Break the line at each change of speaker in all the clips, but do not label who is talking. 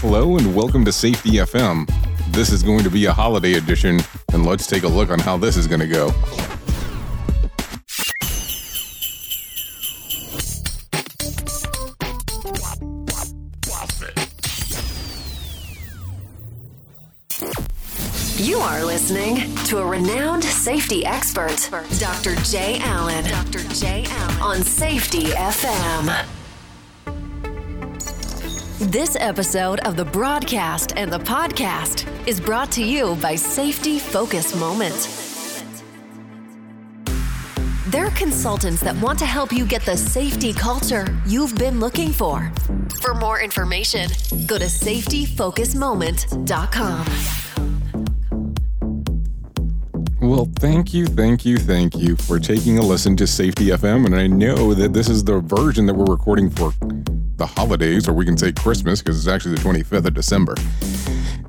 Hello and welcome to Safety FM. This is going to be a holiday edition, and let's take a look on how this is going to go.
You are listening to a renowned safety expert, Dr. Jay Allen. Dr. Jay Allen on Safety FM. This episode of the broadcast and the podcast is brought to you by Safety Focus Moment. They're consultants that want to help you get the safety culture you've been looking for. For more information, go to safetyfocusmoment.com.
Well, thank you, thank you, thank you for taking a listen to Safety FM. And I know that this is the version that we're recording for the holidays, or we can say Christmas, because it's actually the 25th of December.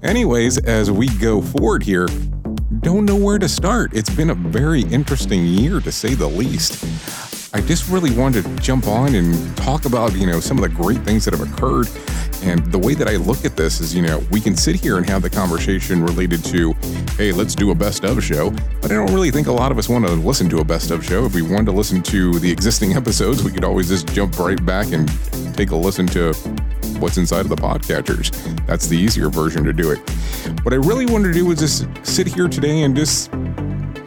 Anyways, as we go forward here, don't know where to start. It's been a very interesting year, to say the least. I just really wanted to jump on and talk about, you know, some of the great things that have occurred. And the way that I look at this is, you know, we can sit here and have the conversation related to, hey, let's do a best of show. But I don't really think a lot of us want to listen to a best of show. If we wanted to listen to the existing episodes, we could always just jump right back and take a listen to what's inside of the podcatchers. That's the easier version to do it. What I really wanted to do was just sit here today and just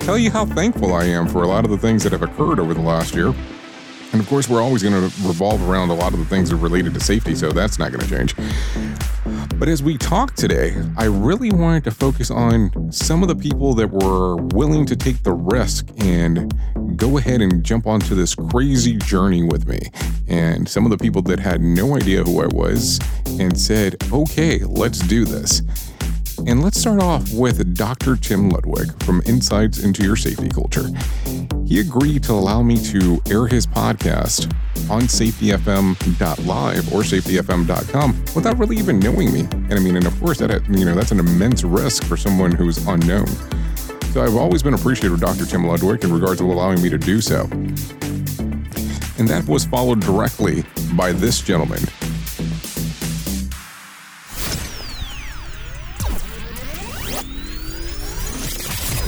tell you how thankful I am for a lot of the things that have occurred over the last year. And of course, we're always going to revolve around a lot of the things that are related to safety, so that's not going to change. But as we talk today, I really wanted to focus on some of the people that were willing to take the risk and go ahead and jump onto this crazy journey with me. And some of the people that had no idea who I was and said, okay, let's do this. And let's start off with Dr. Tim Ludwig from Insights into Your Safety Culture. He agreed to allow me to air his podcast on safetyfm.live or safetyfm.com without really even knowing me. And I mean, and of course, that you know that's an immense risk for someone who's unknown. So I've always been appreciative of Dr. Tim Ludwig in regards to allowing me to do so. And that was followed directly by this gentleman,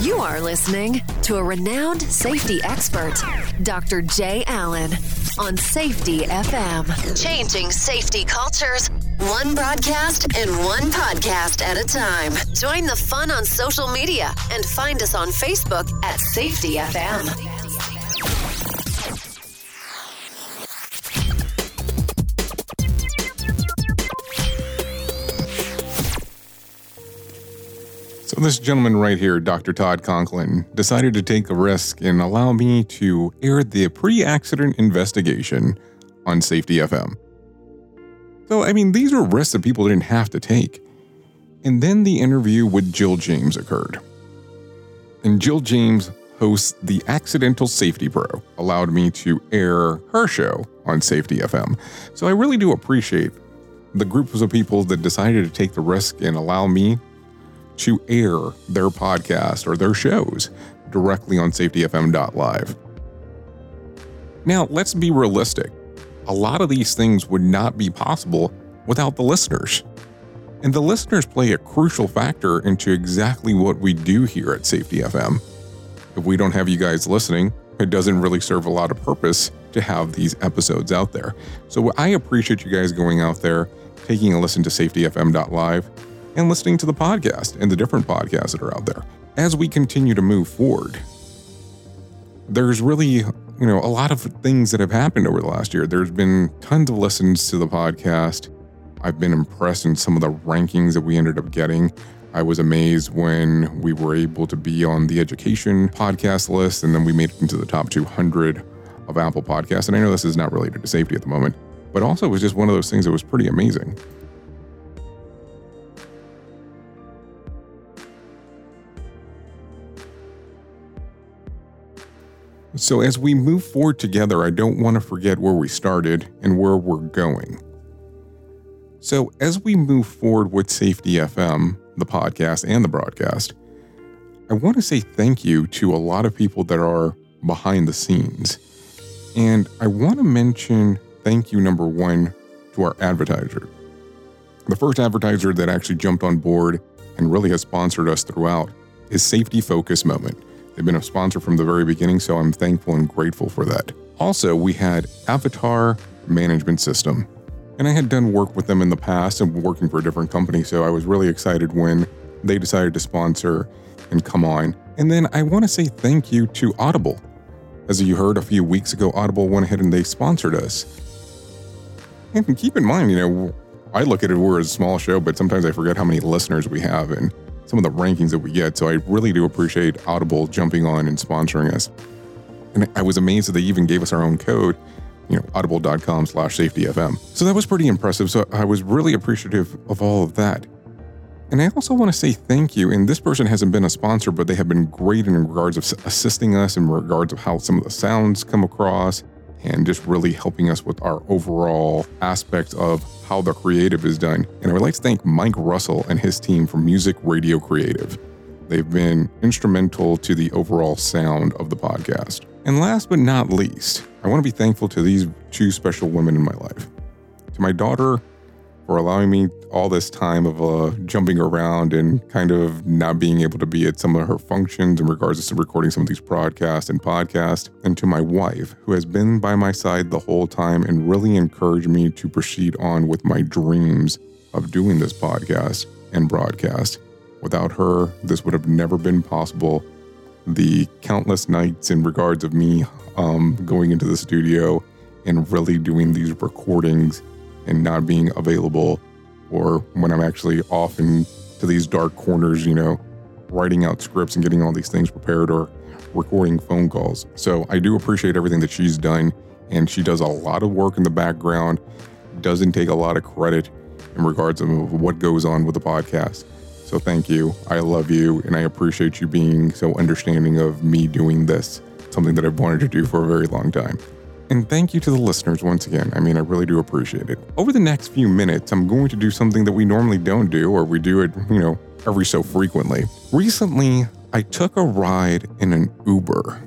You are listening to a renowned safety expert, Dr. Jay Allen, on Safety FM. Changing safety cultures, one broadcast and one podcast at a time. Join the fun on social media and find us on Facebook at Safety FM.
So, this gentleman right here, Dr. Todd Conklin, decided to take a risk and allow me to air the pre accident investigation on Safety FM. So, I mean, these were risks that people didn't have to take. And then the interview with Jill James occurred. And Jill James hosts the Accidental Safety Pro, allowed me to air her show on Safety FM. So, I really do appreciate the groups of people that decided to take the risk and allow me to air their podcast or their shows directly on safetyfm.live. Now, let's be realistic. A lot of these things would not be possible without the listeners. And the listeners play a crucial factor into exactly what we do here at Safety FM. If we don't have you guys listening, it doesn't really serve a lot of purpose to have these episodes out there. So I appreciate you guys going out there, taking a listen to safetyfm.live, and listening to the podcast and the different podcasts that are out there. As we continue to move forward, there's really, you know, a lot of things that have happened over the last year. There's been tons of listens to the podcast. I've been impressed in some of the rankings that we ended up getting. I was amazed when we were able to be on the education podcast list and then we made it into the top 200 of Apple Podcasts. And I know this is not related to safety at the moment, but also it was just one of those things that was pretty amazing. So, as we move forward together, I don't want to forget where we started and where we're going. So, as we move forward with Safety FM, the podcast and the broadcast, I want to say thank you to a lot of people that are behind the scenes. And I want to mention thank you number one to our advertiser. The first advertiser that actually jumped on board and really has sponsored us throughout is Safety Focus Moment. They've been a sponsor from the very beginning, so I'm thankful and grateful for that. Also, we had Avatar Management System. And I had done work with them in the past and working for a different company, so I was really excited when they decided to sponsor and come on. And then I want to say thank you to Audible. As you heard a few weeks ago, Audible went ahead and they sponsored us. And keep in mind, you know, I look at it, we're a small show, but sometimes I forget how many listeners we have and some of the rankings that we get. So I really do appreciate Audible jumping on and sponsoring us. And I was amazed that they even gave us our own code, you know, audible.com slash safetyfm. So that was pretty impressive. So I was really appreciative of all of that. And I also want to say thank you. And this person hasn't been a sponsor, but they have been great in regards of assisting us in regards of how some of the sounds come across and just really helping us with our overall aspect of how the creative is done. And I would like to thank Mike Russell and his team from Music Radio Creative. They've been instrumental to the overall sound of the podcast. And last but not least, I want to be thankful to these two special women in my life. To my daughter, for allowing me all this time of uh, jumping around and kind of not being able to be at some of her functions in regards to recording some of these broadcasts and podcasts, and to my wife, who has been by my side the whole time and really encouraged me to proceed on with my dreams of doing this podcast and broadcast. Without her, this would have never been possible. The countless nights in regards of me um, going into the studio and really doing these recordings and not being available, or when I'm actually off into these dark corners, you know, writing out scripts and getting all these things prepared or recording phone calls. So I do appreciate everything that she's done, and she does a lot of work in the background, doesn't take a lot of credit in regards of what goes on with the podcast. So thank you. I love you, and I appreciate you being so understanding of me doing this, something that I've wanted to do for a very long time. And thank you to the listeners once again. I mean, I really do appreciate it. Over the next few minutes, I'm going to do something that we normally don't do, or we do it, you know, every so frequently. Recently, I took a ride in an Uber.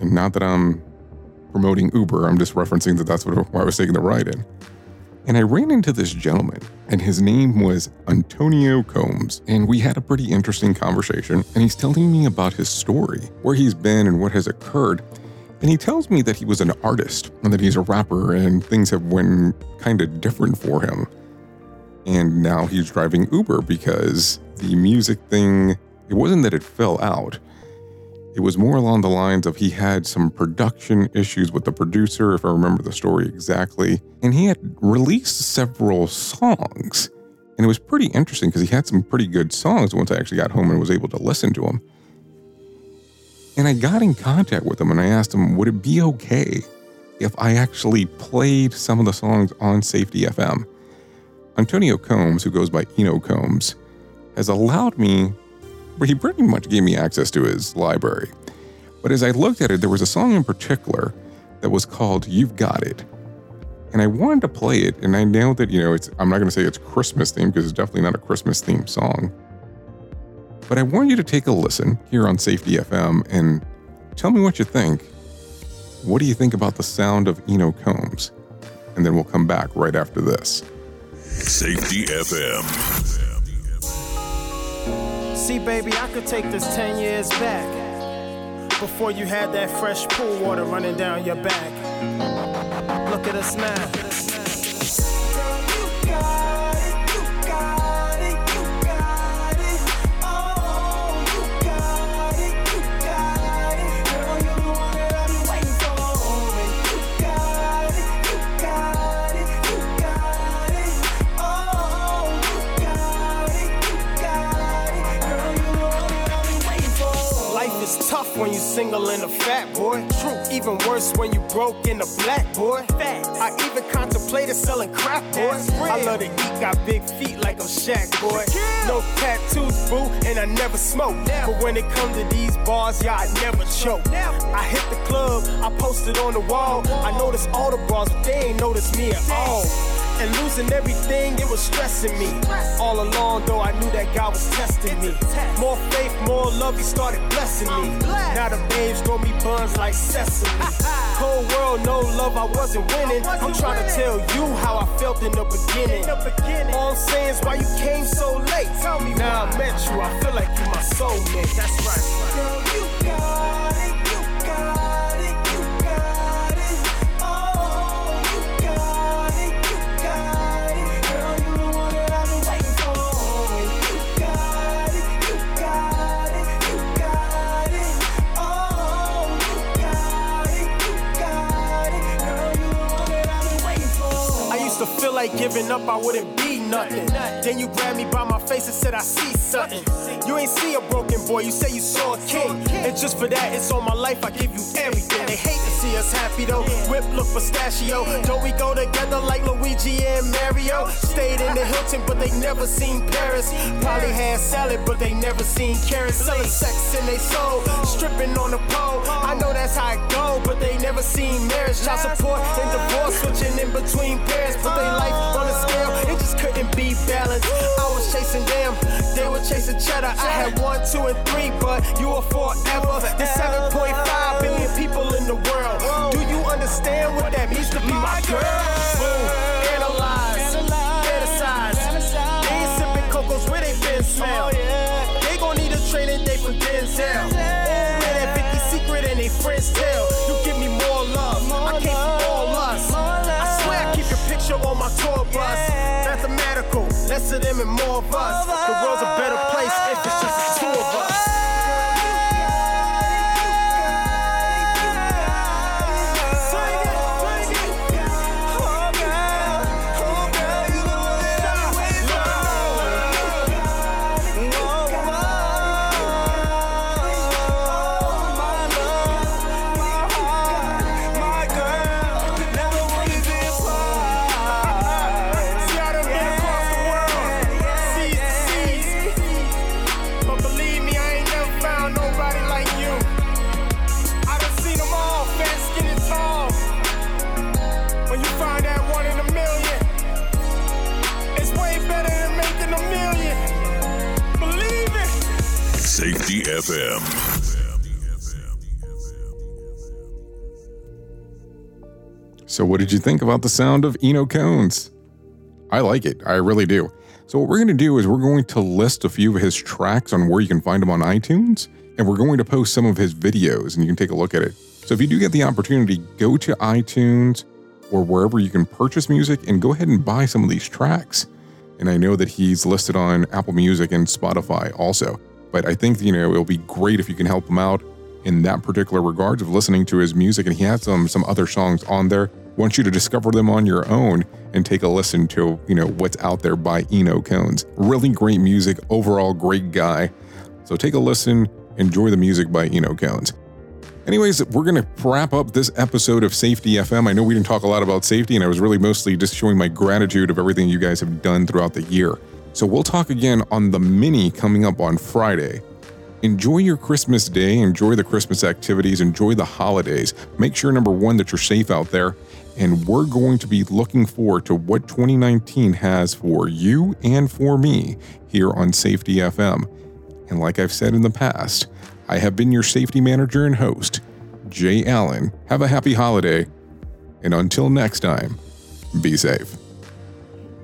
And not that I'm promoting Uber, I'm just referencing that that's what I was taking the ride in. And I ran into this gentleman, and his name was Antonio Combs. And we had a pretty interesting conversation, and he's telling me about his story, where he's been, and what has occurred. And he tells me that he was an artist and that he's a rapper and things have went kind of different for him. And now he's driving Uber because the music thing, it wasn't that it fell out. It was more along the lines of he had some production issues with the producer, if I remember the story exactly. And he had released several songs. And it was pretty interesting because he had some pretty good songs once I actually got home and was able to listen to them. And I got in contact with him and I asked him, would it be okay if I actually played some of the songs on Safety FM? Antonio Combs, who goes by Inno Combs, has allowed me, he pretty much gave me access to his library. But as I looked at it, there was a song in particular that was called You've Got It. And I wanted to play it, and I know that, you know, it's I'm not gonna say it's Christmas themed because it's definitely not a Christmas themed song. But I want you to take a listen here on Safety FM and tell me what you think. What do you think about the sound of Inno Combs? And then we'll come back right after this.
Safety FM.
See, baby, I could take this 10 years back. Before you had that fresh pool water running down your back. Look at us now. Tough when you single and a fat boy. True. Even worse when you broke in a black boy. Facts. I even contemplated selling crap, boy. I love to eat, got big feet like I'm Shaq, boy. No tattoos, boo, and I never smoke. But when it comes to these bars, yeah, I never choke. I hit the club, I posted on the wall. I noticed all the bras, but they ain't noticed me at all. And losing everything, it was stressing me. All along, though, I knew that God was testing me. More faith, more love, He started blessing me. Now the babes throw me buns like sesame. cold world, no love, I wasn't winning. I'm trying to tell you how I felt in the beginning. All I'm saying is why you came so late. Tell me now I met you, I feel like you're my soulmate. That's right. Girl, you got like giving up, I wouldn't nothing. Then you grabbed me by my face and said, I see something. You ain't see a broken boy, you say you saw a king. And just for that, it's all my life, I give you everything. They hate to see us happy though. Whip look pistachio. Don't we go together like Luigi and Mario? Stayed in the Hilton, but they never seen Paris. Probably had salad, but they never seen carrots. Selling sex in they soul, stripping on the pole. I know that's how it go, but they never seen marriage. Child support and divorce, switching in between parents. Put their life on the scale, it just couldn't be balanced. I was chasing them, they were chasing cheddar. I had one, two, and three, but you were forever. There's 7.5 billion people in the world. Do you understand what that means to be my girl? Boom, less of them and more of us. The
Safety FM.
So, what did you think about the sound of Inno Combs? I like it. I really do. So, what we're going to do is we're going to list a few of his tracks on where you can find them on iTunes, and we're going to post some of his videos and you can take a look at it. So, if you do get the opportunity, go to iTunes or wherever you can purchase music and go ahead and buy some of these tracks. And I know that he's listed on Apple Music and Spotify also. But I think, you know, it'll be great if you can help him out in that particular regards of listening to his music. And he has some, some other songs on there. Want you to discover them on your own and take a listen to, you know, what's out there by Inno Combs. Really great music, overall great guy. So take a listen, enjoy the music by Inno Combs. Anyways, we're going to wrap up this episode of Safety FM. I know we didn't talk a lot about safety, and I was really mostly just showing my gratitude of everything you guys have done throughout the year. So we'll talk again on the mini coming up on Friday. Enjoy your Christmas day, enjoy the Christmas activities, enjoy the holidays. Make sure, number one, that you're safe out there. And we're going to be looking forward to what 2019 has for you and for me here on Safety FM. And like I've said in the past, I have been your safety manager and host, Jay Allen. Have a happy holiday. And until next time, be safe.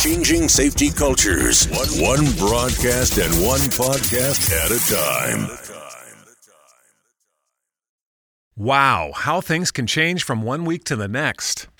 Changing safety cultures. One, one broadcast and one podcast at a time.
Wow, how things can change from one week to the next.